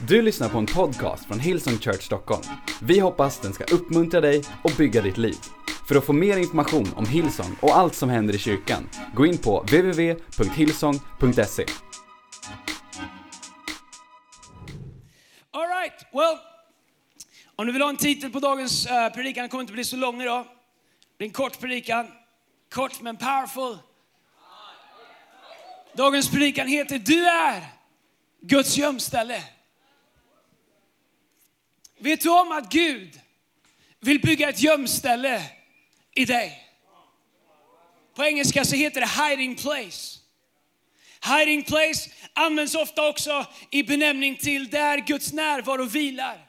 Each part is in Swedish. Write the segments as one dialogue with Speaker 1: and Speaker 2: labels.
Speaker 1: Du lyssnar på en podcast från Hillsong Church Stockholm. Vi hoppas den ska uppmuntra dig och bygga ditt liv. För att få mer information om Hillsong och allt som händer i kyrkan, gå in på www.hillsong.se.
Speaker 2: All right, well, om du vill ha en titel på dagens uh, predikan, den kommer inte bli så lång idag. Det blir en kort predikan, kort men powerful. Dagens predikan heter Du är Guds gömställe. Vet du om att Gud vill bygga ett gömställe i dig? På engelska så heter det hiding place. Hiding place används ofta också i benämning till där Guds närvaro vilar.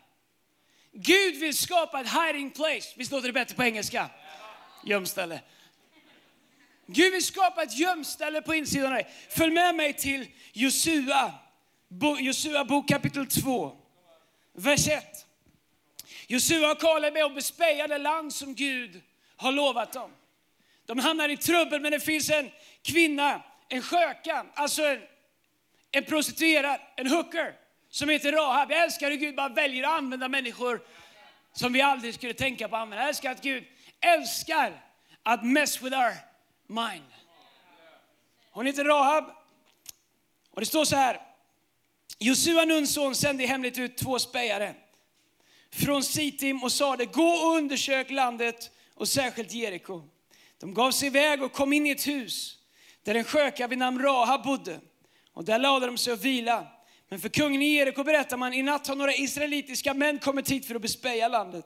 Speaker 2: Gud vill skapa ett hiding place. Visst låter det bättre på engelska? Gömställe. Gud vill skapa ett gömställe på insidan av dig. Följ med mig till Josua, Josua bok kapitel 2, vers 1. Josua och Kaleb är och bespejar det land som Gud har lovat dem. De hamnar i trubbel, men det finns en kvinna, en sköka, alltså en, en prostituerad, en hooker, som heter Rahab. Jag älskar hur Gud bara väljer att använda människor som vi aldrig skulle tänka på att använda. Jag älskar att Gud älskar att mess with our mind. Hon heter Rahab. Och det står så här. Josua, Nuns son, sände hemligt ut två spejare från Sitim och sade, gå och undersök landet och särskilt Jeriko. De gav sig iväg och kom in i ett hus där en sköka vid namn Raha bodde. Och där lade de sig och vila. Men för kungen i Jeriko berättar man, i natt har några israelitiska män kommit hit för att bespeja landet.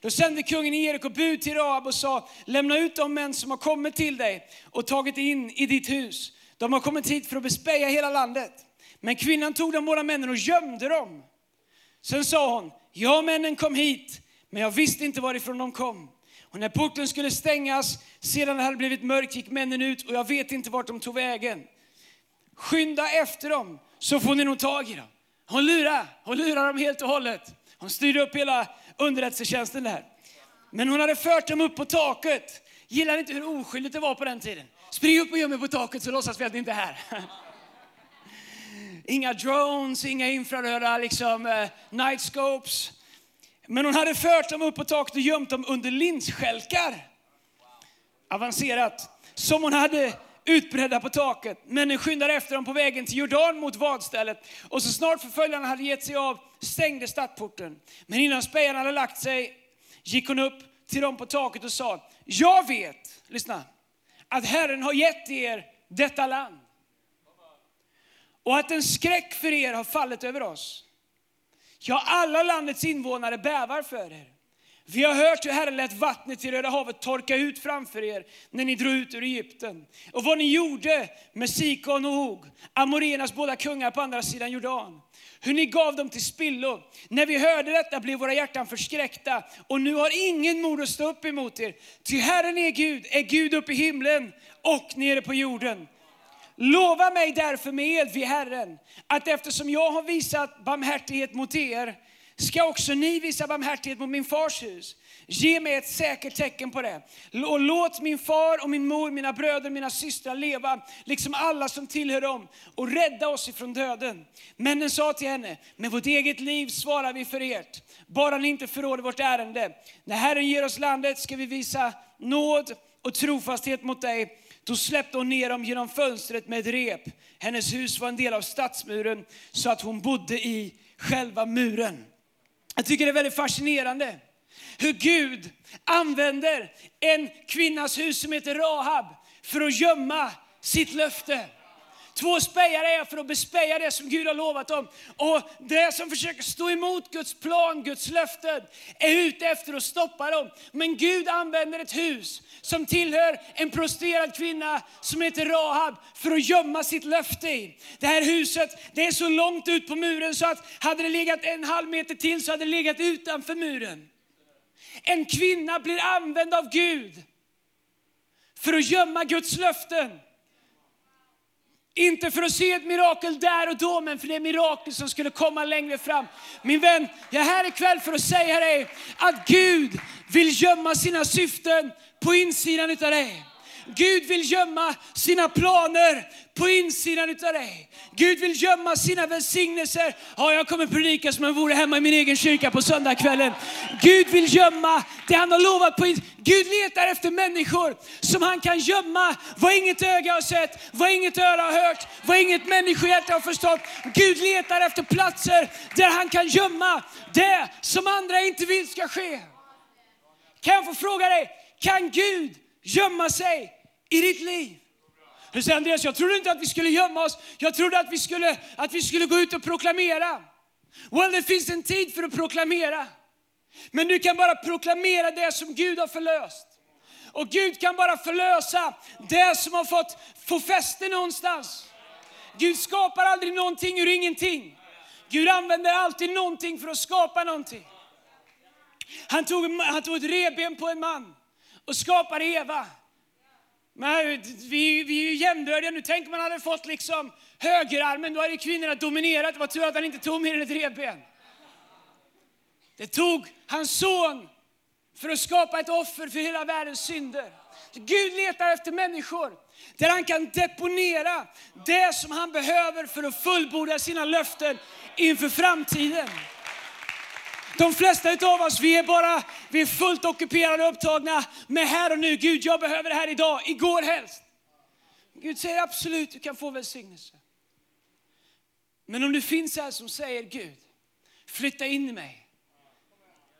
Speaker 2: Då sände kungen i Jeriko bud till Rahab och sa, lämna ut de män som har kommit till dig och tagit in i ditt hus. De har kommit hit för att bespeja hela landet. Men kvinnan tog de båda männen och gömde dem. Sen sa hon, Ja, männen kom hit, men jag visste inte varifrån de kom. Och när porten skulle stängas, sedan det hade blivit mörkt, gick männen ut och jag vet inte vart de tog vägen. Skynda efter dem, så får ni nog tag i dem. Hon lurar, hon lurar dem helt och hållet. Hon styrde upp hela underrättelsetjänsten där. Men hon hade fört dem upp på taket. Gillar inte hur oskyldigt det var på den tiden? Spring upp och göm er på taket så låtsas vi att ni inte är här. inga drones, inga infraröda liksom, eh, night scopes. Men hon hade fört dem upp på taket och gömt dem under linsskälkar. Avancerat. Som hon hade utbredda på taket. Männen skyndade efter dem på vägen till Jordan mot vadstället. Och så snart förföljarna hade gett sig av stängde stadsporten. Men innan spejarna hade lagt sig gick hon upp till dem på taket och sa, jag vet, lyssna, att Herren har gett er detta land och att en skräck för er har fallit över oss. Ja, alla landets invånare bävar för er. Vi har hört hur Herren lät vattnet i Röda havet torka ut framför er när ni drog ut ur Egypten. Och vad ni gjorde med Sikon och Og, Amorenas båda kungar på andra sidan Jordan. Hur ni gav dem till spillo. När vi hörde detta blev våra hjärtan förskräckta och nu har ingen mod att stå upp emot er. Ty Herren är Gud, är Gud uppe i himlen och nere på jorden. Lova mig därför med ed vid Herren, att eftersom jag har visat barmhärtighet mot er, ska också ni visa barmhärtighet mot min fars hus. Ge mig ett säkert tecken på det. Och låt min far och min mor, mina bröder, mina systrar leva, liksom alla som tillhör dem, och rädda oss ifrån döden. Männen sa till henne, med vårt eget liv svarar vi för ert, bara ni inte förråder vårt ärende. När Herren ger oss landet ska vi visa nåd och trofasthet mot dig då släppte hon ner dem genom fönstret med ett rep. Hennes hus var en del av stadsmuren så att hon bodde i själva muren. Jag tycker det är väldigt fascinerande hur Gud använder en kvinnas hus som heter Rahab för att gömma sitt löfte. Två spejare är för att bespeja det som Gud har lovat dem. Och det som försöker stå emot Guds plan, Guds löften, är ute efter att stoppa dem. Men Gud använder ett hus som tillhör en prostituerad kvinna som heter Rahab för att gömma sitt löfte i. Det här huset, det är så långt ut på muren så att hade det legat en halv meter till så hade det legat utanför muren. En kvinna blir använd av Gud för att gömma Guds löften. Inte för att se ett mirakel där och då, men för det mirakel som skulle komma längre fram. Min vän, jag är här ikväll för att säga dig att Gud vill gömma sina syften på insidan utav dig. Gud vill gömma sina planer på insidan utav dig. Gud vill gömma sina välsignelser. Ja, jag kommer predika som om jag vore hemma i min egen kyrka på söndagskvällen. Gud vill gömma det han har lovat på insidan. Gud letar efter människor som han kan gömma vad inget öga har sett, vad inget öra har hört, vad inget människohjärta har förstått. Gud letar efter platser där han kan gömma det som andra inte vill ska ske. Kan jag få fråga dig, kan Gud gömma sig i ditt liv? Du säger Andreas, jag trodde inte att vi skulle gömma oss. Jag trodde att vi skulle, att vi skulle gå ut och proklamera. Well, det finns en tid för att proklamera. Men du kan bara proklamera det som Gud har förlöst. Och Gud kan bara förlösa det som har fått få fäste någonstans. Gud skapar aldrig någonting ur ingenting. Gud använder alltid någonting för att skapa någonting. Han tog, han tog ett reben på en man och skapade Eva. Men vi, vi är ju jämnbördiga nu. Tänk om man hade fått liksom högerarmen, då hade kvinnorna dominerat. Det var tur att han inte tog mer än ett revben. Det tog hans son för att skapa ett offer för hela världens synder. Gud letar efter människor där han kan deponera det som han behöver för att fullborda sina löften inför framtiden. De flesta av oss vi är bara vi är fullt ockuperade och upptagna med här och nu. Gud, jag behöver det här idag, igår helst. Gud säger absolut, du kan få välsignelse. Men om du finns här som säger Gud, flytta in i mig.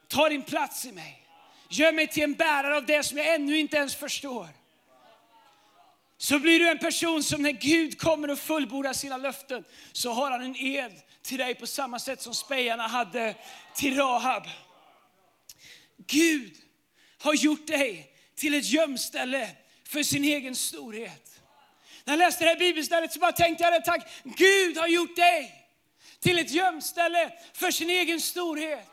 Speaker 2: Ta din plats i mig. Gör mig till en bärare av det som jag ännu inte ens förstår. Så blir du en person som när Gud kommer och fullbordar sina löften så har han en ed till dig på samma sätt som spejarna hade till Rahab. Gud har gjort dig till ett gömställe för sin egen storhet. När jag läste det här bibelstället så bara tänkte jag det, tack Gud har gjort dig till ett gömställe för sin egen storhet.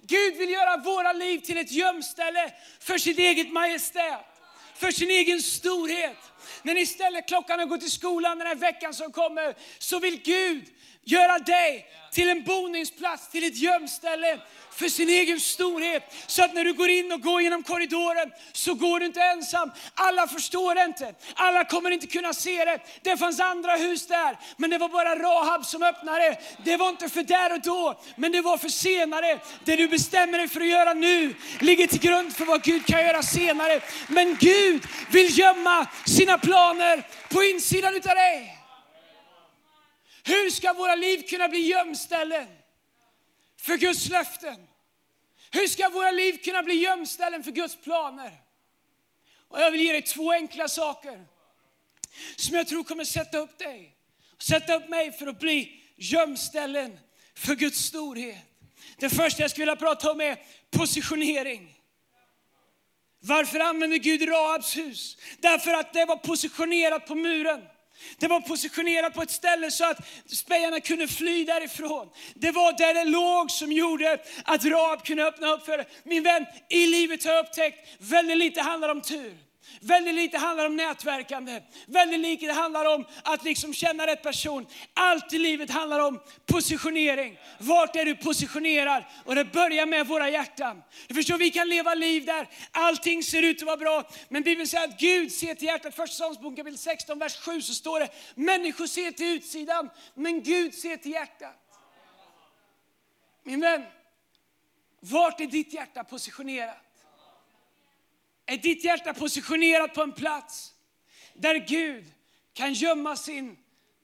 Speaker 2: Gud vill göra våra liv till ett gömställe för sitt eget majestät, för sin egen storhet. När ni ställer klockan och går till skolan den här veckan som kommer, så vill Gud göra dig till en boningsplats, till ett gömställe för sin egen storhet. Så att när du går in och går genom korridoren så går du inte ensam. Alla förstår inte, alla kommer inte kunna se det. Det fanns andra hus där, men det var bara Rahab som öppnade. Det var inte för där och då, men det var för senare. Det du bestämmer dig för att göra nu ligger till grund för vad Gud kan göra senare. Men Gud vill gömma sina planer på insidan utav dig. Hur ska våra liv kunna bli gömställen för Guds löften? Hur ska våra liv kunna bli gömställen för Guds planer? Och jag vill ge dig två enkla saker som jag tror kommer sätta upp dig, sätta upp mig för att bli gömställen för Guds storhet. Det första jag skulle vilja prata om är positionering. Varför använder Gud Raabs hus? Därför att det var positionerat på muren. Det var positionerat på ett ställe så att spejarna kunde fly därifrån. Det var där det låg som gjorde att Raab kunde öppna upp för det. Min vän, i livet har jag upptäckt väldigt lite handlar om tur. Väldigt lite handlar om nätverkande. Väldigt lite handlar om att liksom känna rätt person. Allt i livet handlar om positionering. Vart är du positionerad? Och det börjar med våra hjärtan. Du förstår, vi kan leva liv där allting ser ut att vara bra. Men Bibeln säger att Gud ser till hjärtat. Första Samuelsboken kapitel 16, vers 7 så står det, människor ser till utsidan, men Gud ser till hjärtat. Min vän, vart är ditt hjärta positionerat? Är ditt hjärta positionerat på en plats där Gud kan gömma sin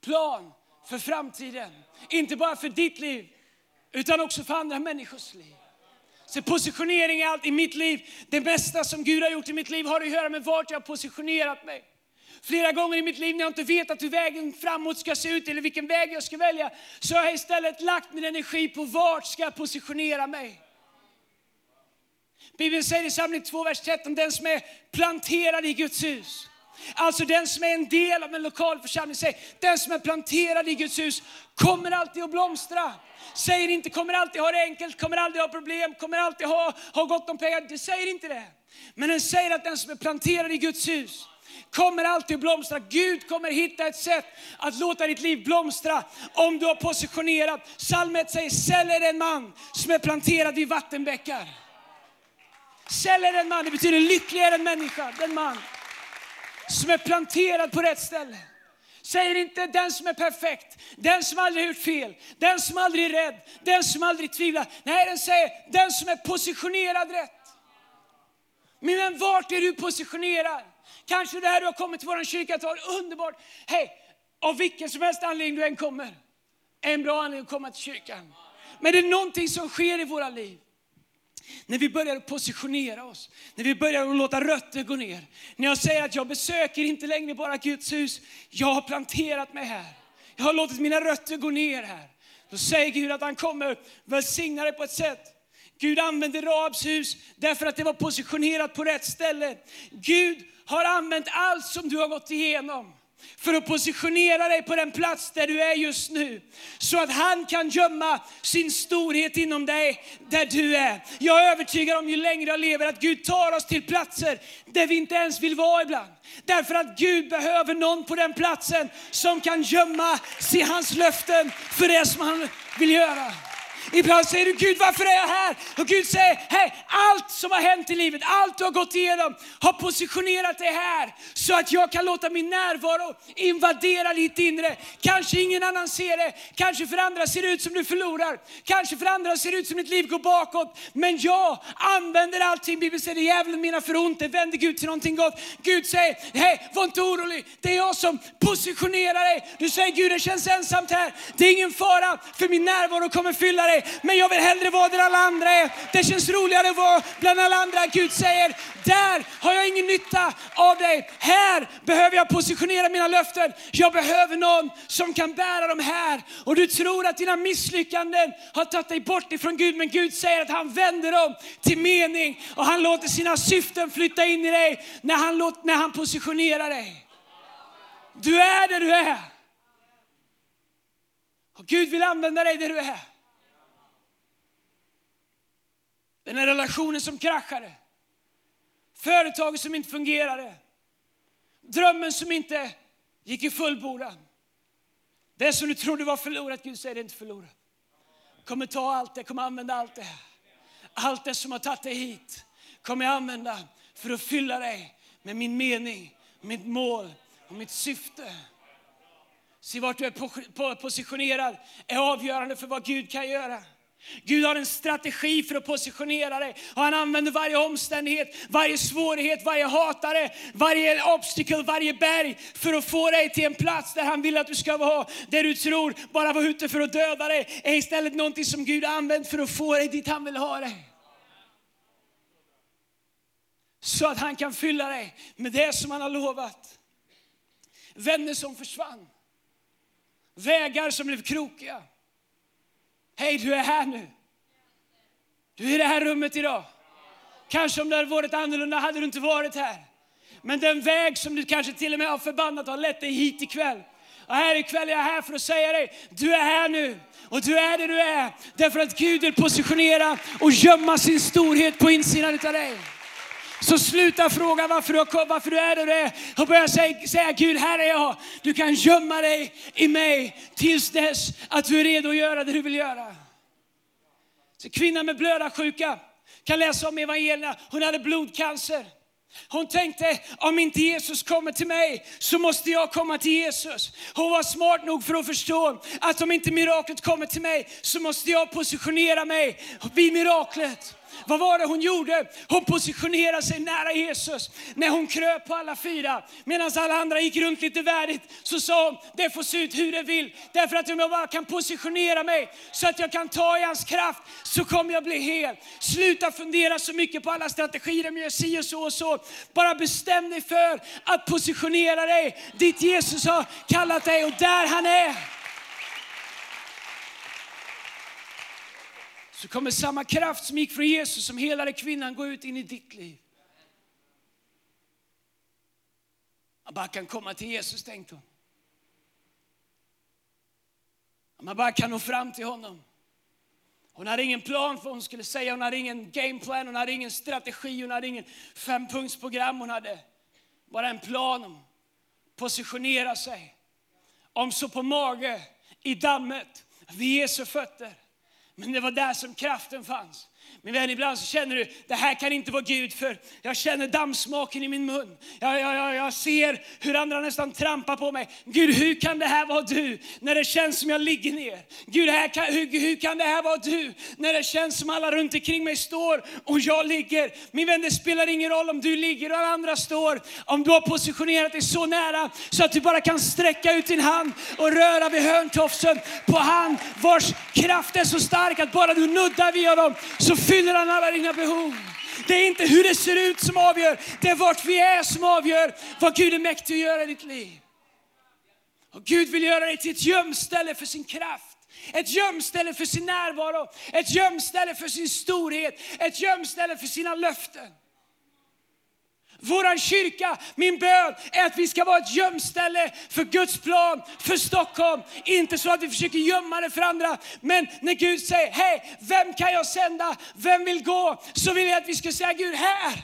Speaker 2: plan för framtiden? Inte bara för ditt liv, utan också för andra människors liv. Så positionering är allt i mitt liv. Det bästa som Gud har gjort i mitt liv har att göra med vart jag har positionerat mig. Flera gånger i mitt liv när jag inte vetat hur vägen framåt ska se ut eller vilken väg jag ska välja, så har jag istället lagt min energi på vart ska jag positionera mig. Bibeln säger i samling 2, vers 13, den som är planterad i Guds hus. Alltså den som är en del av en lokal församling, säger, den som är planterad i Guds hus kommer alltid att blomstra. Säger inte kommer alltid ha det enkelt, kommer aldrig ha problem, kommer alltid ha, ha gott om pengar. Det säger inte det. Men den säger att den som är planterad i Guds hus kommer alltid att blomstra. Gud kommer hitta ett sätt att låta ditt liv blomstra om du har positionerat. Psalmet säger, säll är en man som är planterad vid vattenbäckar. Säll är en man, det betyder lyckligare än människa, den man. som är planterad på rätt ställe. Säger inte den som är perfekt, den som aldrig gjort fel, den som aldrig är rädd, den som aldrig tvivlar. Nej, den säger den som är positionerad rätt. Min vän, vart är du positionerad? Kanske det här du har kommit till vår kyrka, tal, underbart. Hej, av vilken som helst anledning du än kommer, en bra anledning att komma till kyrkan. Men det är någonting som sker i våra liv. När vi börjar positionera oss, när vi börjar låta rötter gå ner. När jag säger att jag besöker inte längre bara Guds hus, jag har planterat mig här. Jag har låtit mina rötter gå ner här. Då säger Gud att han kommer välsigna dig på ett sätt. Gud använde Rabs hus därför att det var positionerat på rätt ställe. Gud har använt allt som du har gått igenom för att positionera dig på den plats där du är just nu. Så att han kan gömma sin storhet inom dig där du är. Jag är övertygad om ju längre jag lever att Gud tar oss till platser där vi inte ens vill vara ibland. Därför att Gud behöver någon på den platsen som kan gömma sig hans löften för det som han vill göra. Ibland säger du, Gud varför är jag här? Och Gud säger, hej, allt som har hänt i livet, allt du har gått igenom har positionerat dig här så att jag kan låta min närvaro invadera ditt inre. Kanske ingen annan ser det, kanske för andra ser det ut som du förlorar, kanske för andra ser det ut som ditt liv går bakåt. Men jag använder allting, Bibeln säger, djävulen menar för ont, det vänder Gud till någonting gott. Gud säger, hej, var inte orolig, det är jag som positionerar dig. Du säger, Gud det känns ensamt här, det är ingen fara för min närvaro kommer fylla dig dig, men jag vill hellre vara där alla andra är. Det känns roligare att vara bland alla andra. Gud säger, där har jag ingen nytta av dig. Här behöver jag positionera mina löften. Jag behöver någon som kan bära dem här. Och du tror att dina misslyckanden har tagit dig bort ifrån Gud, men Gud säger att han vänder dem till mening och han låter sina syften flytta in i dig när han, låt, när han positionerar dig. Du är där du är. Och Gud vill använda dig där du är. Den här relationen som kraschade. Företaget som inte fungerade. Drömmen som inte gick i fullbordan. Det som du trodde var förlorat, Gud säger det är inte förlorat. kommer ta allt det, kommer använda allt det. Allt det som har tagit dig hit kommer jag använda för att fylla dig med min mening, mitt mål och mitt syfte. Se vart du är positionerad är avgörande för vad Gud kan göra. Gud har en strategi för att positionera dig. Och han använder varje omständighet, varje svårighet, varje hatare, varje obstacle, varje berg för att få dig till en plats där han vill att du ska vara. Där du tror bara var ute för att döda dig är istället någonting som Gud har använt för att få dig dit han vill ha dig. Så att han kan fylla dig med det som han har lovat. Vänner som försvann. Vägar som blev krokiga. Hej, du är här nu. Du är i det här rummet idag. Kanske om det hade varit annorlunda hade du inte varit här. Men den väg som du kanske till och med har förbannat har lett dig hit ikväll. Och här ikväll är jag här för att säga dig, du är här nu. Och du är det du är, därför att Gud vill positionera och gömma sin storhet på insidan av dig. Så sluta fråga varför du, varför du är där du är och börja säga, säga Gud, här är jag. Du kan gömma dig i mig tills dess att du är redo att göra det du vill göra. Så kvinnan med blödarsjuka kan läsa om evangelierna. Hon hade blodcancer. Hon tänkte, om inte Jesus kommer till mig så måste jag komma till Jesus. Hon var smart nog för att förstå att om inte miraklet kommer till mig så måste jag positionera mig vid miraklet. Vad var det hon gjorde? Hon positionerade sig nära Jesus. När hon kröp på alla fyra, medan alla andra gick runt lite värdigt, så sa hon, det får se ut hur det vill. Därför att om jag bara kan positionera mig så att jag kan ta i hans kraft, så kommer jag bli hel. Sluta fundera så mycket på alla strategier, om jag si och så och så. Bara bestäm dig för att positionera dig dit Jesus har kallat dig och där han är. Så kommer samma kraft som gick från Jesus som helade kvinnan gå ut in i ditt liv. Man bara kan komma till Jesus, tänkte hon. Man bara kan nå fram till honom. Hon hade ingen plan för vad hon skulle säga, hon hade ingen gameplan, hon hade ingen strategi, hon hade ingen fempunktsprogram. Hon hade bara en plan om att positionera sig. Om så på mage, i dammet, vid Jesu fötter. Men det var där som kraften fanns. Min vän, ibland så känner du, det här kan inte vara Gud för jag känner dammsmaken i min mun. Jag, jag, jag, jag ser hur andra nästan trampar på mig. Gud, hur kan det här vara du när det känns som jag ligger ner? Gud, här kan, hur, hur kan det här vara du när det känns som alla runt omkring mig står och jag ligger? Min vän, det spelar ingen roll om du ligger och alla andra står. Om du har positionerat dig så nära så att du bara kan sträcka ut din hand och röra vid hörntofsen på han vars kraft är så stark att bara du nuddar vid honom så fyller han alla dina behov. Det är inte hur det ser ut som avgör, det är vart vi är som avgör vad Gud är mäktig att göra i ditt liv. Och Gud vill göra dig till ett gömställe för sin kraft. Ett gömställe för sin närvaro, ett gömställe för sin storhet, ett gömställe för sina löften. Våran kyrka, min bön är att vi ska vara ett gömställe för Guds plan för Stockholm. Inte så att vi försöker gömma det för andra, men när Gud säger, hej, vem kan jag sända? Vem vill gå? Så vill jag att vi ska säga, Gud, här!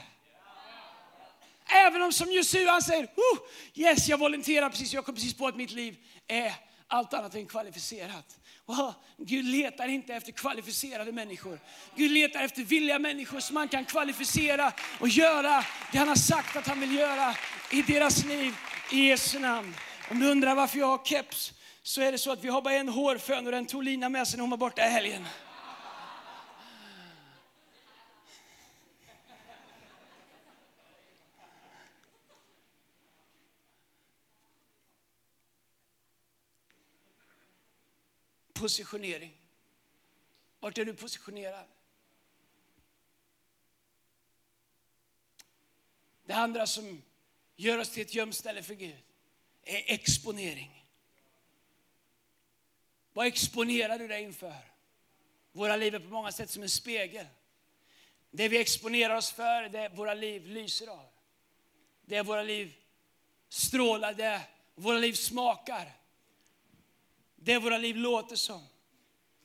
Speaker 2: Även om som Josua säger, oh, yes, jag volonterar precis, jag kom precis på att mitt liv är allt annat än kvalificerat. Wow, Gud letar inte efter kvalificerade människor. Gud letar efter villiga människor som man kan kvalificera och göra det han har sagt att han vill göra i deras liv i Jesu namn. Om du undrar varför jag har keps så är det så att vi har bara en hårfön och den tog Lina med sig när hon var borta i helgen. Positionering. Vart är du positionerad? Det andra som gör oss till ett gömställe för Gud är exponering. Vad exponerar du dig inför? Våra liv är på många sätt som en spegel. Det vi exponerar oss för, det våra liv lyser av. Det våra liv strålar, det våra liv smakar det våra liv låter som.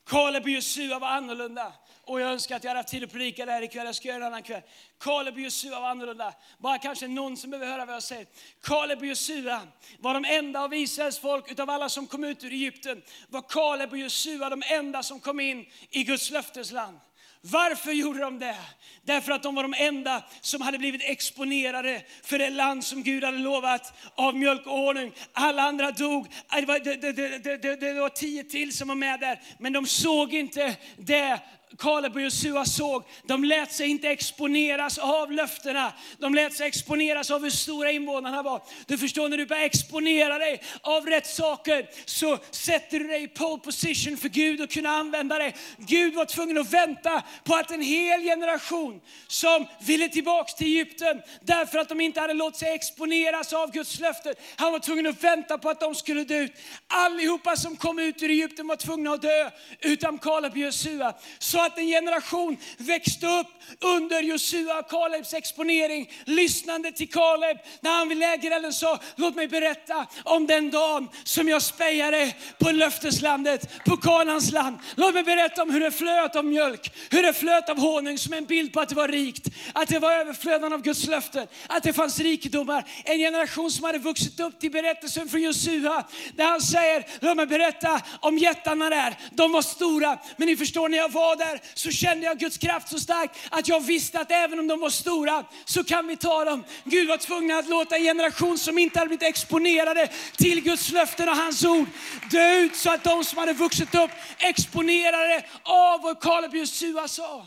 Speaker 2: Kaleb och Josua var annorlunda. Och jag önskar att jag hade haft tid att predika det här ikväll. Jag ska göra det en annan kväll. Kaleb och Josua var annorlunda. Bara kanske någon som behöver höra vad jag säger. Kaleb och Josua var de enda av Israels folk, utav alla som kom ut ur Egypten, var Kaleb och Josua de enda som kom in i Guds löftesland. Varför gjorde de det? Därför att de var de enda som hade blivit exponerade för det land som Gud hade lovat av mjölk och honung. Alla andra dog. Det var, det, det, det det var tio till som var med där, men de såg inte det Kaleb och Josua såg, de lät sig inte exponeras av löftena. De lät sig exponeras av hur stora invånarna var. Du förstår, när du börjar exponera dig av rätt saker så sätter du dig i pole position för Gud att kunna använda dig. Gud var tvungen att vänta på att en hel generation som ville tillbaks till Egypten därför att de inte hade låtit sig exponeras av Guds löften. Han var tvungen att vänta på att de skulle dö ut. Allihopa som kom ut ur Egypten var tvungna att dö utan Kaleb och Josua. Så att en generation växte upp under Josua och Kalebs exponering, lyssnande till Kaleb när han vid lägerelden sa, låt mig berätta om den dagen som jag spejade på löfteslandet, på Kanans land. Låt mig berätta om hur det flöt av mjölk, hur det flöt av honung som en bild på att det var rikt, att det var överflödande av Guds löften, att det fanns rikedomar. En generation som hade vuxit upp till berättelsen från Josua, där han säger, låt mig berätta om jättarna där. De var stora, men ni förstår när jag var där så kände jag Guds kraft så starkt att jag visste att även om de var stora så kan vi ta dem. Gud var tvungen att låta en generation som inte hade blivit exponerade till Guds löften och hans ord dö ut så att de som hade vuxit upp exponerade av vad Kaleb Josua sa.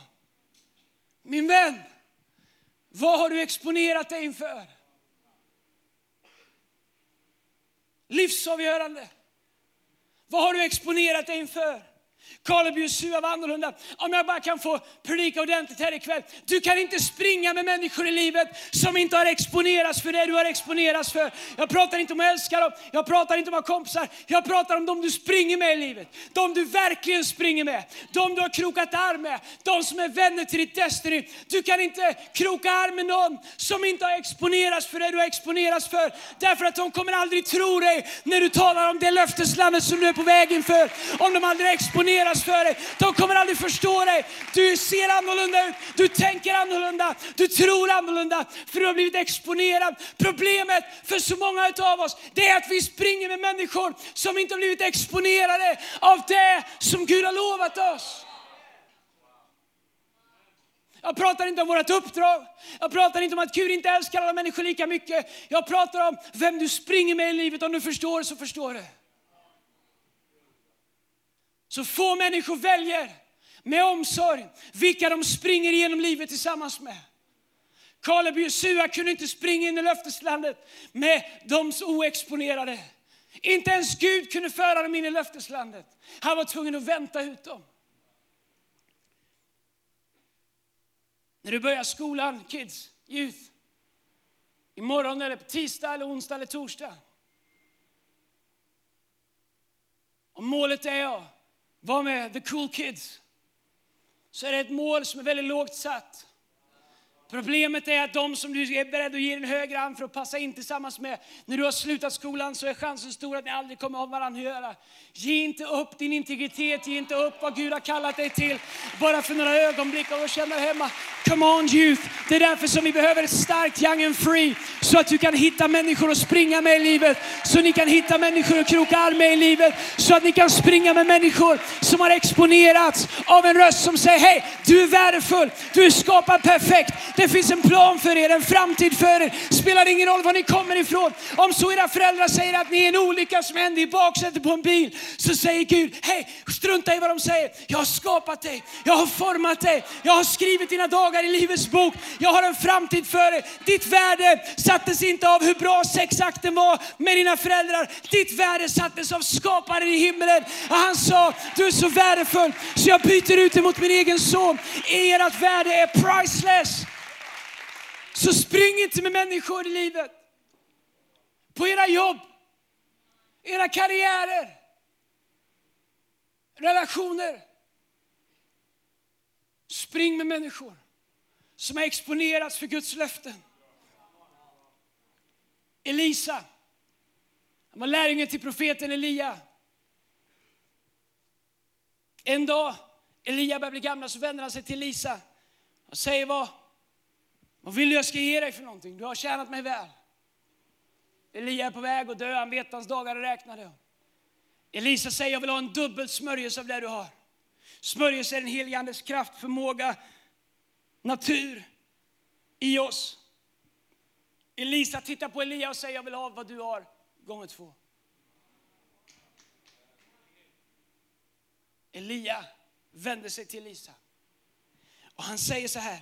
Speaker 2: Min vän, vad har du exponerat dig inför? Livsavgörande. Vad har du exponerat dig inför? Kaleb Josua var annorlunda. Om jag bara kan få predika ordentligt här ikväll. Du kan inte springa med människor i livet som inte har exponerats för det du har exponerats för. Jag pratar inte om att älska dem, jag pratar inte om att ha kompisar. Jag pratar om de du springer med i livet. De du verkligen springer med. De du har krokat arm med. De som är vänner till ditt Destiny. Du kan inte kroka arm med någon som inte har exponerats för det du har exponerats för. Därför att de kommer aldrig tro dig när du talar om det löfteslandet som du är på väg inför. Om de aldrig exponeras exponeras för dig. De kommer aldrig förstå dig. Du ser annorlunda ut, du tänker annorlunda, du tror annorlunda för du har blivit exponerad. Problemet för så många av oss det är att vi springer med människor som inte har blivit exponerade av det som Gud har lovat oss. Jag pratar inte om vårt uppdrag. Jag pratar inte om att Gud inte älskar alla människor lika mycket. Jag pratar om vem du springer med i livet. Om du förstår så förstår du. Så få människor väljer med omsorg vilka de springer igenom livet tillsammans med. Kaleb och Jesua kunde inte springa in i löfteslandet med de oexponerade. Inte ens Gud kunde föra dem in i löfteslandet. Han var tvungen att vänta ut dem. När du börjar skolan, kids, youth, imorgon eller på tisdag, eller onsdag eller torsdag. Om målet är att vara med the cool kids, så är det ett mål som är väldigt lågt satt. Problemet är att de som du är beredd att ge en högra hand för att passa in tillsammans med, när du har slutat skolan så är chansen stor att ni aldrig kommer ha varandra att göra. Ge inte upp din integritet, ge inte upp vad Gud har kallat dig till bara för några ögonblick och känna hemma. Come on youth! Det är därför som vi behöver ett starkt young and free så att du kan hitta människor att springa med i livet. Så ni kan hitta människor att kroka arm med i livet. Så att ni kan springa med människor som har exponerats av en röst som säger hej, du är värdefull, du är skapad perfekt. Det finns en plan för er, en framtid för er. Spelar ingen roll var ni kommer ifrån. Om så era föräldrar säger att ni är en olycka som hände i baksätet på en bil, så säger Gud, hej, strunta i vad de säger. Jag har skapat dig, jag har format dig, jag har skrivit dina dagar i livets bok. Jag har en framtid för dig. Ditt värde sattes inte av hur bra sexakten var med dina föräldrar. Ditt värde sattes av skaparen i himlen. Och han sa, du är så värdefull så jag byter ut dig mot min egen son. Ert värde är priceless. Så spring inte med människor i livet. På era jobb, era karriärer, relationer. Spring med människor som har exponerats för Guds löften. Elisa, han var lärjungen till profeten Elia. En dag, Elia börjar bli gammal, så vänder han sig till Elisa och säger vad, vad vill du jag ska ge dig för någonting? Du har tjänat mig väl. Elia är på väg att dö, han vet att hans dagar är räknade. Elisa säger, jag vill ha en dubbel smörjelse av det du har. Smörjelse är den helige Andes kraft, förmåga, natur i oss. Elisa tittar på Elia och säger, jag vill ha vad du har, gånger två. Elia vänder sig till Elisa och han säger så här,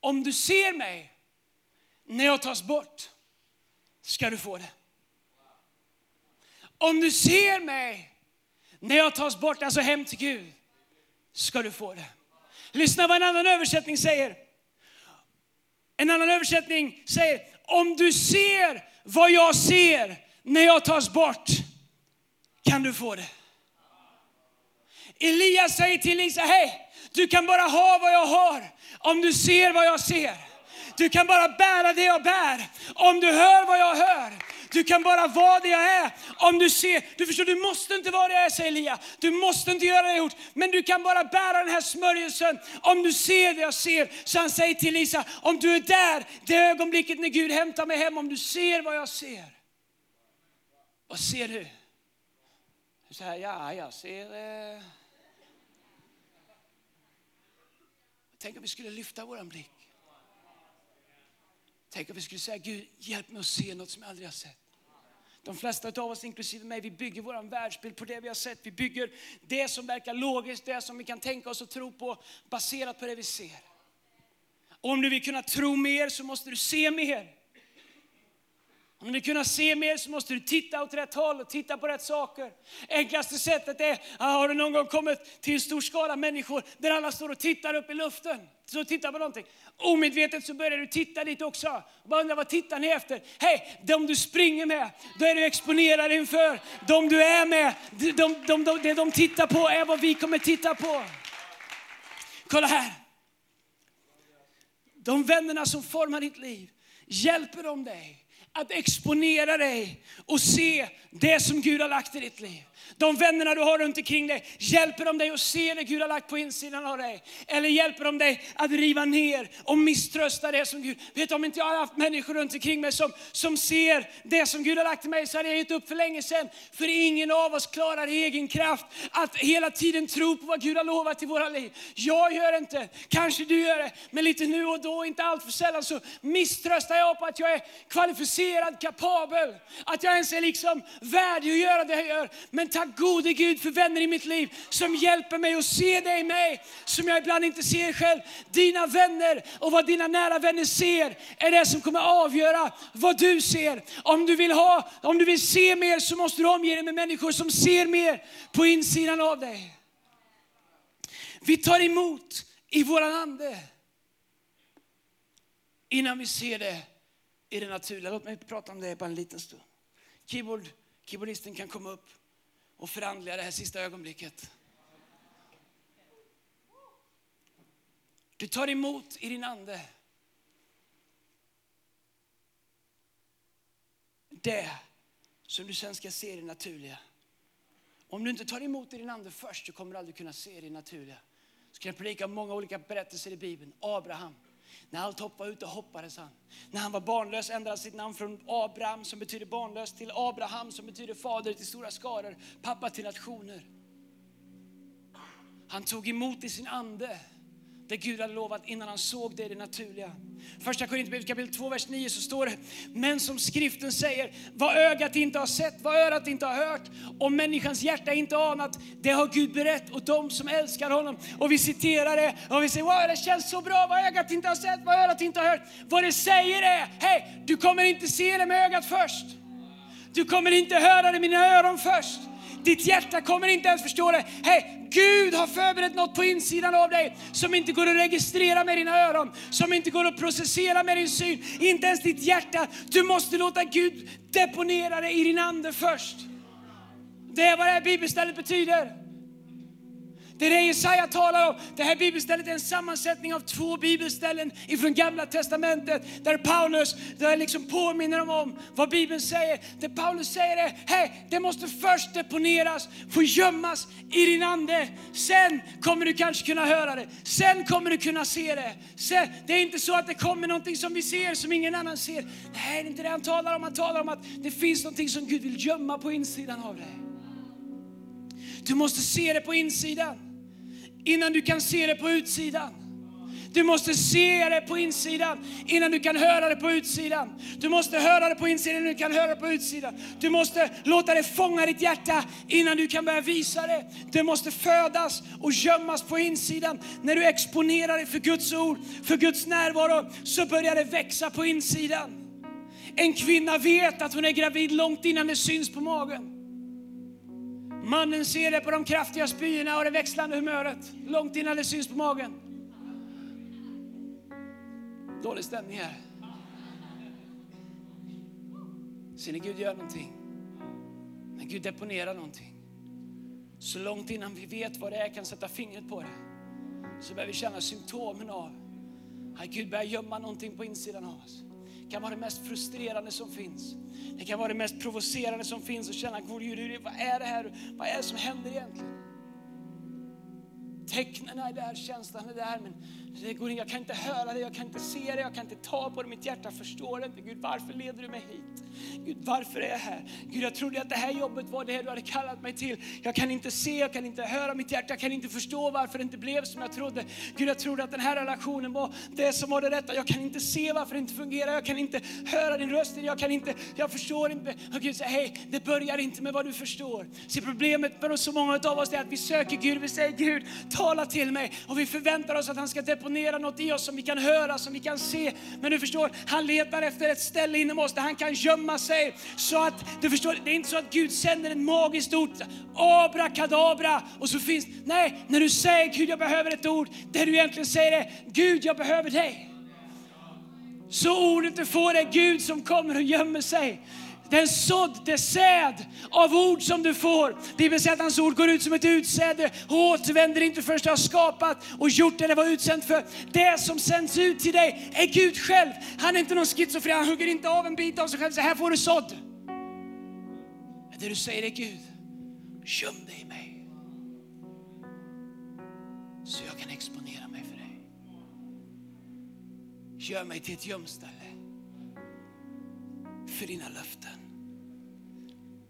Speaker 2: om du ser mig när jag tas bort ska du få det. Om du ser mig när jag tas bort, alltså hem till Gud, ska du få det. Lyssna vad en annan översättning säger. En annan översättning säger, om du ser vad jag ser när jag tas bort, kan du få det. Elias säger till Elisa, hej, du kan bara ha vad jag har om du ser vad jag ser. Du kan bara bära det jag bär om du hör vad jag hör. Du kan bara vara det jag är om du ser. Du förstår, du måste inte vara det jag är, säger Elia. Du måste inte göra det jag gjort. Men du kan bara bära den här smörjelsen om du ser det jag ser. Så han säger till Lisa, om du är där, det ögonblicket när Gud hämtar mig hem, om du ser vad jag ser. Vad ser du? Du säger, ja, jag ser... Eh... Tänk om vi skulle lyfta vår blick. Tänk om vi skulle säga, Gud hjälp mig att se något som jag aldrig har sett. De flesta av oss, inklusive mig, vi bygger vår världsbild på det vi har sett. Vi bygger det som verkar logiskt, det som vi kan tänka oss och tro på, baserat på det vi ser. Och om du vill kunna tro mer så måste du se mer. Om du vill kunna se mer så måste du titta åt rätt håll och titta på rätt saker. Enklaste sättet är, ah, har du någon gång kommit till en stor skala människor där alla står och tittar upp i luften? Så tittar på någonting. Omedvetet så börjar du titta lite också. Bara undrar, vad tittar ni efter? Hej, de du springer med, då är du exponerad inför. De du är med, de, de, de, de, det de tittar på är vad vi kommer titta på. Kolla här. De vännerna som formar ditt liv, hjälper de dig att exponera dig och se det som Gud har lagt i ditt liv. De vännerna du har runt omkring dig, hjälper de dig att se det Gud har lagt på insidan av dig? Eller hjälper de dig att riva ner och misströsta det som Gud... Vet du, om inte jag hade haft människor runt omkring mig som, som ser det som Gud har lagt i mig så hade jag gett upp för länge sedan. För ingen av oss klarar i egen kraft att hela tiden tro på vad Gud har lovat i våra liv. Jag gör inte, kanske du gör det, men lite nu och då, inte allt för sällan så misströstar jag på att jag är kvalificerad, kapabel, att jag ens är liksom värdig att göra det jag gör. Men tack gode Gud för vänner i mitt liv som hjälper mig att se dig i mig, som jag ibland inte ser själv. Dina vänner och vad dina nära vänner ser är det som kommer avgöra vad du ser. Om du vill, ha, om du vill se mer så måste du omge dig med människor som ser mer på insidan av dig. Vi tar emot i våran ande innan vi ser det i det naturliga. Låt mig prata om det bara en liten stund. Keyboard, keyboardisten kan komma upp och förandliga det här sista ögonblicket. Du tar emot i din ande det som du sen ska se i det naturliga. Om du inte tar emot i din ande först så kommer du aldrig kunna se det naturliga. Så kan jag predika om många olika berättelser i Bibeln. Abraham, när allt hoppade ut, hoppades han. När han var barnlös ändrade han sitt namn från Abraham som betyder barnlös till Abraham som betyder fader till stora skaror, pappa till nationer. Han tog emot i sin ande det Gud hade lovat innan han såg det i det naturliga. Första Korinthierbrevet kapitel 2, vers 9 så står det, men som skriften säger, vad ögat inte har sett, vad örat inte har hört och människans hjärta inte anat, det har Gud berett åt dem som älskar honom. Och vi citerar det och vi säger, wow det känns så bra, vad ögat inte har sett, vad örat inte har hört. Vad det säger är, hej, du kommer inte se det med ögat först. Du kommer inte höra det med dina öron först. Ditt hjärta kommer inte ens förstå det. Hej, Gud har förberett något på insidan av dig som inte går att registrera med dina öron, som inte går att processera med din syn, inte ens ditt hjärta. Du måste låta Gud deponera det i din ande först. Det är vad det här bibelstället betyder. Det är det Jesaja talar om. Det här bibelstället är en sammansättning av två bibelställen ifrån Gamla Testamentet där Paulus där liksom påminner dem om vad Bibeln säger. Det Paulus säger är, hej, det måste först deponeras, få gömmas i din ande. Sen kommer du kanske kunna höra det. Sen kommer du kunna se det. Sen, det är inte så att det kommer någonting som vi ser som ingen annan ser. Nej, det är inte det han talar om. Han talar om att det finns någonting som Gud vill gömma på insidan av dig. Du måste se det på insidan innan du kan se det på utsidan. Du måste se det på insidan innan du kan höra det på utsidan. Du måste höra det på insidan innan du kan höra det på utsidan. Du måste låta det fånga ditt hjärta innan du kan börja visa det. Det måste födas och gömmas på insidan. När du exponerar dig för Guds ord, för Guds närvaro, så börjar det växa på insidan. En kvinna vet att hon är gravid långt innan det syns på magen. Mannen ser det på de kraftiga spyorna och det växlande humöret långt innan det syns på magen. Dålig stämning här. Ser ni Gud gör någonting? Men Gud deponerar någonting. Så långt innan vi vet vad det är, kan sätta fingret på det, så börjar vi känna symptomen av att Gud börjar gömma någonting på insidan av oss. Det kan vara det mest frustrerande som finns. Det kan vara det mest provocerande som finns och känna, Gud, vad är det här? Vad är det som händer egentligen? Tecknen är där, känslan är där, men det går in, jag kan inte höra det, jag kan inte se det, jag kan inte ta på det, mitt hjärta förstår inte. Gud, varför leder du mig hit? Gud, varför är jag här? Gud, jag trodde att det här jobbet var det du hade kallat mig till. Jag kan inte se, jag kan inte höra mitt hjärta, jag kan inte förstå varför det inte blev som jag trodde. Gud, jag trodde att den här relationen var det som var det rätta. Jag kan inte se varför det inte fungerar, jag kan inte höra din röst, jag kan inte, jag förstår inte. Och Gud säger, hej, det börjar inte med vad du förstår. Se, problemet för så många av oss är att vi söker Gud, vi säger Gud, tala till mig. Och vi förväntar oss att han ska deponera något i oss som vi kan höra, som vi kan se. Men du förstår, han letar efter ett ställe inom oss där han kan gömma sig. Så att, du förstår, det är inte så att Gud sänder en magiskt ord, abrakadabra, och så finns, nej, när du säger Gud jag behöver ett ord, det du egentligen säger är Gud jag behöver dig. Så ordet du får är Gud som kommer och gömmer sig den sådd, det säd av ord som du får. Bibeln säger att hans ord går ut som ett utsäde och återvänder inte förrän du har skapat och gjort det det var utsänt för. Det som sänds ut till dig är Gud själv. Han är inte någon schizofren, han hugger inte av en bit av sig själv så här får du sådd. Det du säger är Gud, Göm dig i mig. Så jag kan exponera mig för dig. Gör mig till ett gömställe för dina löften.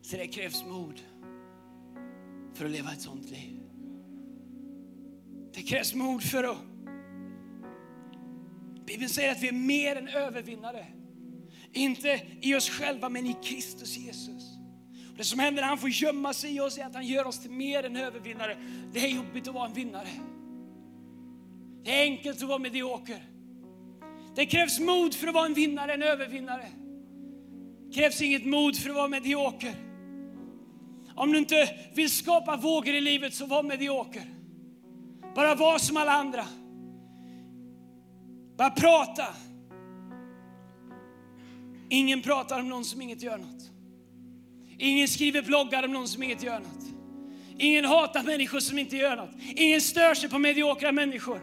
Speaker 2: Så det krävs mod för att leva ett sånt liv. Det krävs mod för att... Bibeln säger att vi är mer än övervinnare. Inte i oss själva, men i Kristus Jesus. Och det som händer när han får gömma sig i oss är att han gör oss till mer än övervinnare. Det är jobbigt att vara en vinnare. Det är enkelt att vara medioker. Det krävs mod för att vara en vinnare, en övervinnare. Det krävs inget mod för att vara medioker. Om du inte vill skapa vågor i livet, så var medioker. Bara var som alla andra. Bara prata. Ingen pratar om någon som inget gör något. Ingen skriver bloggar om någon som inget gör något. Ingen hatar människor som inte gör något. Ingen stör sig på mediokra människor.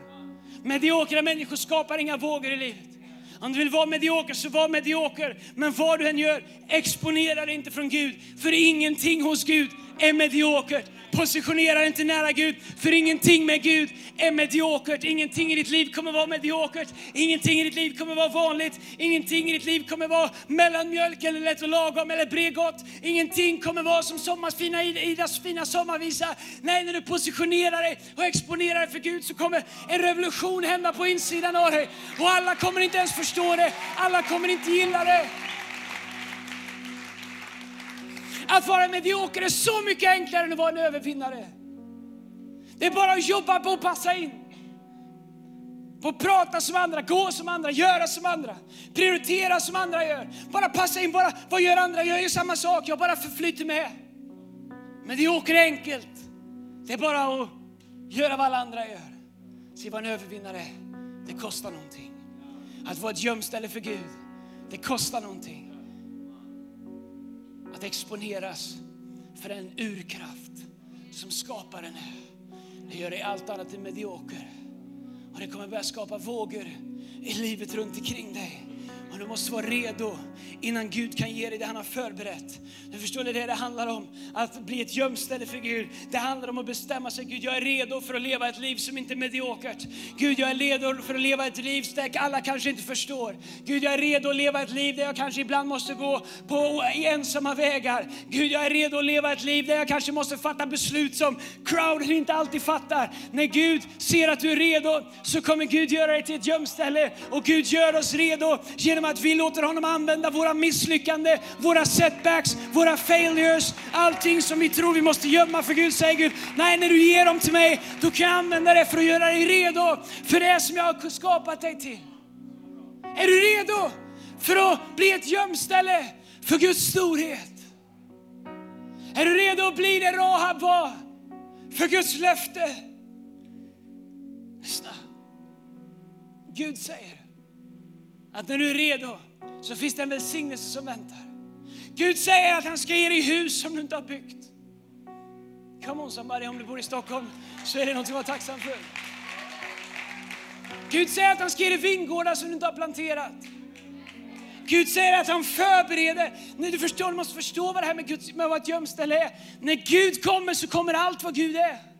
Speaker 2: Mediokra människor skapar inga vågor i livet. Om du vill vara medioker så var medioker. Men vad du än gör, exponera dig inte från Gud. För ingenting hos Gud är mediokert. Positionera dig inte nära Gud, för ingenting med Gud är mediokert. Ingenting i ditt liv kommer vara mediokert. Ingenting i ditt liv kommer vara vanligt. Ingenting i ditt liv kommer vara mellanmjölk eller lätt och lagom eller Bregott. Ingenting kommer vara som sommars fina, Idas fina sommarvisa. Nej, när du positionerar dig och exponerar dig för Gud så kommer en revolution hända på insidan av dig. Och alla kommer inte ens förstå det. Alla kommer inte gilla det. Att vara medioker är så mycket enklare än att vara en övervinnare. Det är bara att jobba på att passa in. På att prata som andra, gå som andra, göra som andra, prioritera som andra gör. Bara passa in, bara vad gör andra? Jag gör samma sak, jag bara förflyter med. Medioker är enkelt. Det är bara att göra vad alla andra gör. Se vad en övervinnare är. Det kostar någonting. Att vara ett gömställe för Gud, det kostar någonting att exponeras för en urkraft som skaparen är. Det gör dig allt annat än medioker. Och det kommer börja skapa vågor i livet runt omkring dig. Och du måste vara redo innan Gud kan ge dig det han har förberett. Du förstår det, det det handlar om. Att bli ett gömställe för Gud. Det handlar om att bestämma sig. Gud, jag är redo för att leva ett liv som inte är mediokert. Gud, jag är redo för att leva ett liv där alla kanske inte förstår. Gud, jag är redo att leva ett liv där jag kanske ibland måste gå på ensamma vägar. Gud, jag är redo att leva ett liv där jag kanske måste fatta beslut som crowden inte alltid fattar. När Gud ser att du är redo så kommer Gud göra dig till ett gömställe. Och Gud gör oss redo genom att vi låter honom använda våra misslyckande, våra setbacks, våra failures, allting som vi tror vi måste gömma för Gud. Säger Gud, nej när du ger dem till mig, då kan jag använda det för att göra dig redo för det som jag har skapat dig till. Är du redo för att bli ett gömställe för Guds storhet? Är du redo att bli det Rahab var för Guds löfte? Lyssna. Gud säger, att när du är redo så finns det en välsignelse som väntar. Gud säger att han ska ge dig hus som du inte har byggt. Come on somebody, om du bor i Stockholm så är det något att vara tacksam för. Gud säger att han ska ge dig vingårdar som du inte har planterat. Gud säger att han förbereder. När du förstår, du måste förstå vad det här med, Guds, med vad ett gömställe är. När Gud kommer så kommer allt vad Gud är.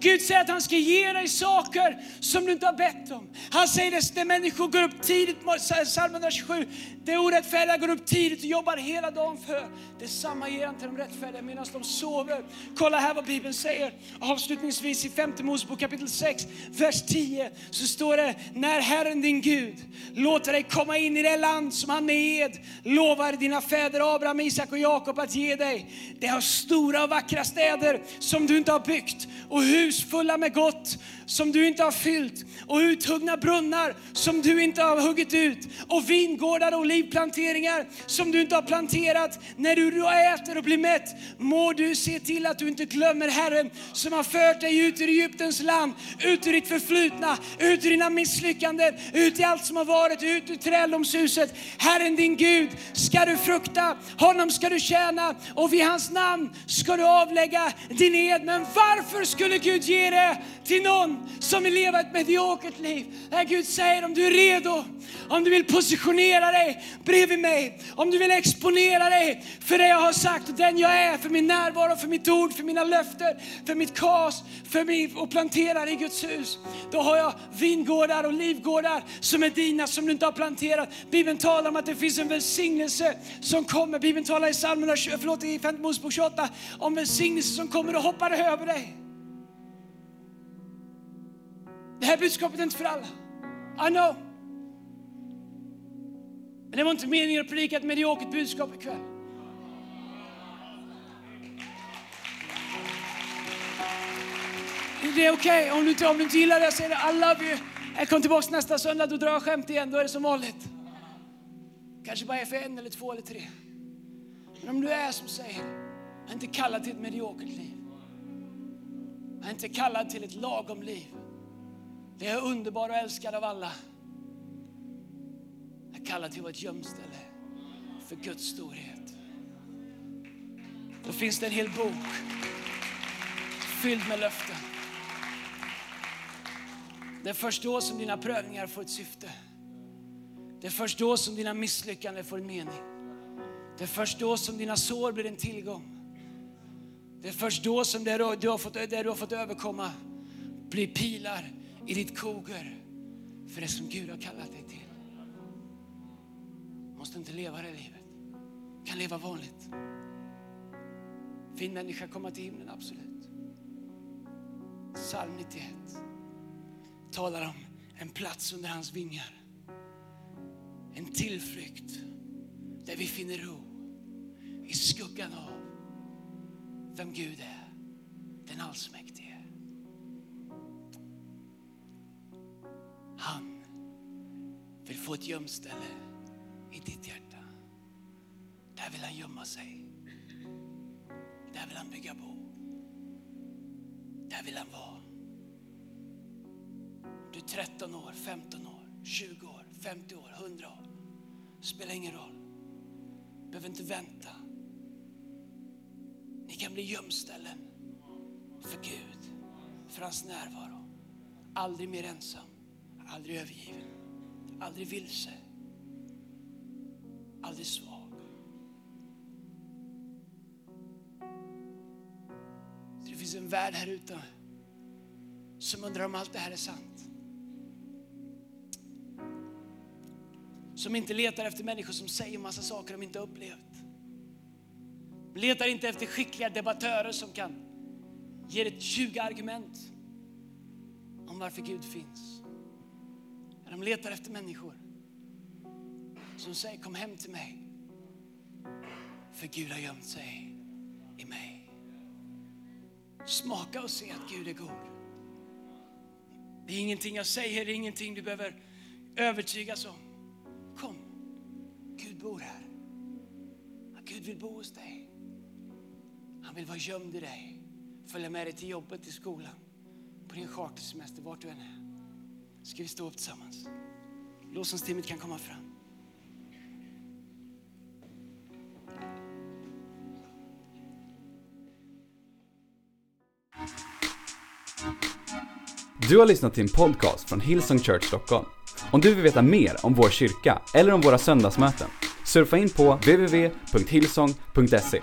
Speaker 2: Gud säger att han ska ge dig saker som du inte har bett om. Han säger det när människor går upp tidigt, psalm 127, det orättfärdiga går upp tidigt och jobbar hela dagen för. Detsamma ger han till de rättfärdiga medan de sover. Kolla här vad Bibeln säger. Avslutningsvis i femte Mosebok kapitel 6, vers 10 så står det, när Herren din Gud låter dig komma in i det land som han med ed lovar dina fäder Abraham, Isak och Jakob att ge dig. Det har stora och vackra städer som du inte har byggt och hus fulla med gott som du inte har fyllt och uthuggna brunnar som du inte har huggit ut och vingårdar och olivplanteringar som du inte har planterat. När du äter och blir mätt må du se till att du inte glömmer Herren som har fört dig ut ur Egyptens land, ut ur ditt förflutna, ut ur dina misslyckanden, ut i allt som har varit, ut ur träldomshuset. Herren din Gud ska du frukta, honom ska du tjäna och vid hans namn ska du avlägga din ed. Men varför skulle Gud ge det till någon som vill leva ett mediokert liv. Där Gud säger om du är redo Om du vill positionera dig bredvid mig. Om du vill exponera dig för det jag har sagt och den jag är, för min närvaro, för mitt ord, för mina löften, för mitt kas, för mig och plantera i Guds hus. Då har jag vingårdar och livgårdar som är dina, som du inte har planterat. Bibeln talar om att det finns en välsignelse som kommer. Bibeln talar i psalmerna, förlåt, i 5 Mosebok 28 om välsignelse som kommer och hoppar över dig. Det här budskapet är inte för alla. I know. Men det var inte meningen att predika ett mediokert budskap ikväll. Det är okej okay. om, du inte, om du inte gillar det, jag säger det. I love you. Jag kommer tillbaka nästa söndag, då drar jag skämt igen. Då är det som vanligt. Kanske bara är för en eller två eller tre. Men om du är som säger, jag är inte kallad till ett mediokert liv. Jag är inte kallad till ett lagom liv. Jag är underbar och älskad av alla. Jag kallar till att vara ett gömställe för Guds storhet. Då finns det en hel bok fylld med löften. Det är först då som dina prövningar får ett syfte. Det är först då som dina misslyckanden får en mening. Det är först då som dina sår blir en tillgång. Det är först då som det du har fått, det du har fått överkomma blir pilar i ditt koger för det som Gud har kallat dig till. Du måste inte leva det livet. Du kan leva vanligt. Fin människa komma till himlen, absolut. Psalm 91 talar om en plats under hans vingar. En tillflykt där vi finner ro i skuggan av vem Gud är, den allsmäktige. Få ett gömställe i ditt hjärta. Där vill han gömma sig. Där vill han bygga bo. Där vill han vara. Du är 13 år, 15 år, 20 år, 50 år, 100 år. Spelar ingen roll. Behöver inte vänta. Ni kan bli gömställen för Gud, för hans närvaro. Aldrig mer ensam, aldrig övergiven, aldrig vilse, aldrig svag. Det finns en värld här ute som undrar om allt det här är sant. Som inte letar efter människor som säger massa saker de inte upplevt. Letar inte efter skickliga debattörer som kan ge ett 20 argument om varför Gud finns. De letar efter människor som säger kom hem till mig. För Gud har gömt sig i mig. Smaka och se att Gud är god. Det är ingenting jag säger, det är ingenting du behöver övertygas om. Kom, Gud bor här. Gud vill bo hos dig. Han vill vara gömd i dig. Följa med dig till jobbet, till skolan, på din chartersemester, vart du än är. Ska vi stå upp tillsammans? Lovsångsteamet kan komma fram.
Speaker 1: Du har lyssnat till en podcast från Hillsong Church Stockholm. Om du vill veta mer om vår kyrka eller om våra söndagsmöten, surfa in på www.hillsong.se.